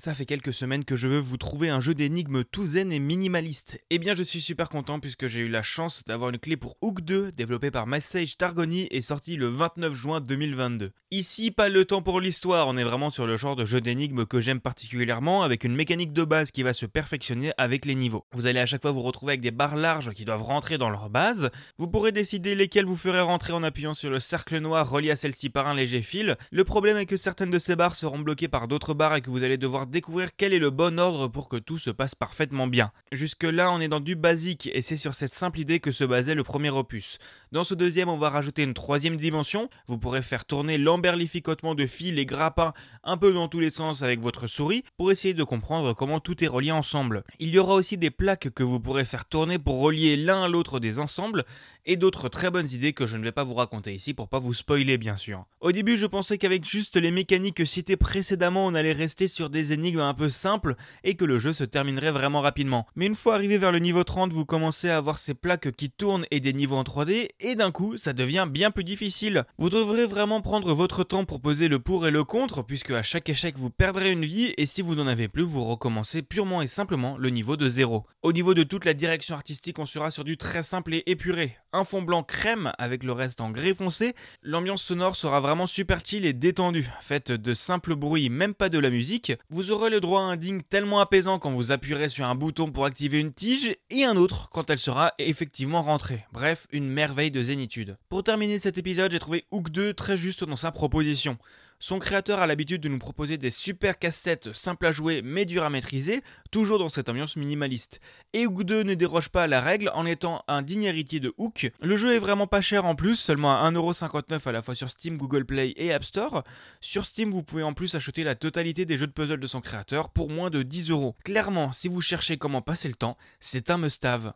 Ça fait quelques semaines que je veux vous trouver un jeu d'énigmes tout zen et minimaliste. Eh bien, je suis super content puisque j'ai eu la chance d'avoir une clé pour Hook 2, développé par Message Targoni et sorti le 29 juin 2022. Ici, pas le temps pour l'histoire, on est vraiment sur le genre de jeu d'énigmes que j'aime particulièrement, avec une mécanique de base qui va se perfectionner avec les niveaux. Vous allez à chaque fois vous retrouver avec des barres larges qui doivent rentrer dans leur base. Vous pourrez décider lesquelles vous ferez rentrer en appuyant sur le cercle noir relié à celle-ci par un léger fil. Le problème est que certaines de ces barres seront bloquées par d'autres barres et que vous allez devoir découvrir quel est le bon ordre pour que tout se passe parfaitement bien. Jusque là, on est dans du basique et c'est sur cette simple idée que se basait le premier opus. Dans ce deuxième, on va rajouter une troisième dimension. Vous pourrez faire tourner l'emberlificotement de fils et grappins un peu dans tous les sens avec votre souris pour essayer de comprendre comment tout est relié ensemble. Il y aura aussi des plaques que vous pourrez faire tourner pour relier l'un à l'autre des ensembles et d'autres très bonnes idées que je ne vais pas vous raconter ici pour pas vous spoiler bien sûr. Au début, je pensais qu'avec juste les mécaniques citées précédemment, on allait rester sur des énigmes un peu simples et que le jeu se terminerait vraiment rapidement. Mais une fois arrivé vers le niveau 30, vous commencez à avoir ces plaques qui tournent et des niveaux en 3D et d'un coup, ça devient bien plus difficile. Vous devrez vraiment prendre votre temps pour poser le pour et le contre puisque à chaque échec vous perdrez une vie et si vous n'en avez plus, vous recommencez purement et simplement le niveau de zéro. Au niveau de toute la direction artistique, on sera sur du très simple et épuré un fond blanc crème avec le reste en gris foncé. L'ambiance sonore sera vraiment super chill et détendue, faite de simples bruits, même pas de la musique. Vous aurez le droit à un ding tellement apaisant quand vous appuierez sur un bouton pour activer une tige et un autre quand elle sera effectivement rentrée. Bref, une merveille de zénitude. Pour terminer cet épisode, j'ai trouvé Hook 2 très juste dans sa proposition. Son créateur a l'habitude de nous proposer des super casse-têtes simples à jouer mais durs à maîtriser, toujours dans cette ambiance minimaliste. Et Hook 2 ne déroge pas à la règle en étant un digne héritier de Hook. Le jeu est vraiment pas cher en plus, seulement à 1,59€ à la fois sur Steam, Google Play et App Store. Sur Steam, vous pouvez en plus acheter la totalité des jeux de puzzle de son créateur pour moins de 10€. Clairement, si vous cherchez comment passer le temps, c'est un must-have.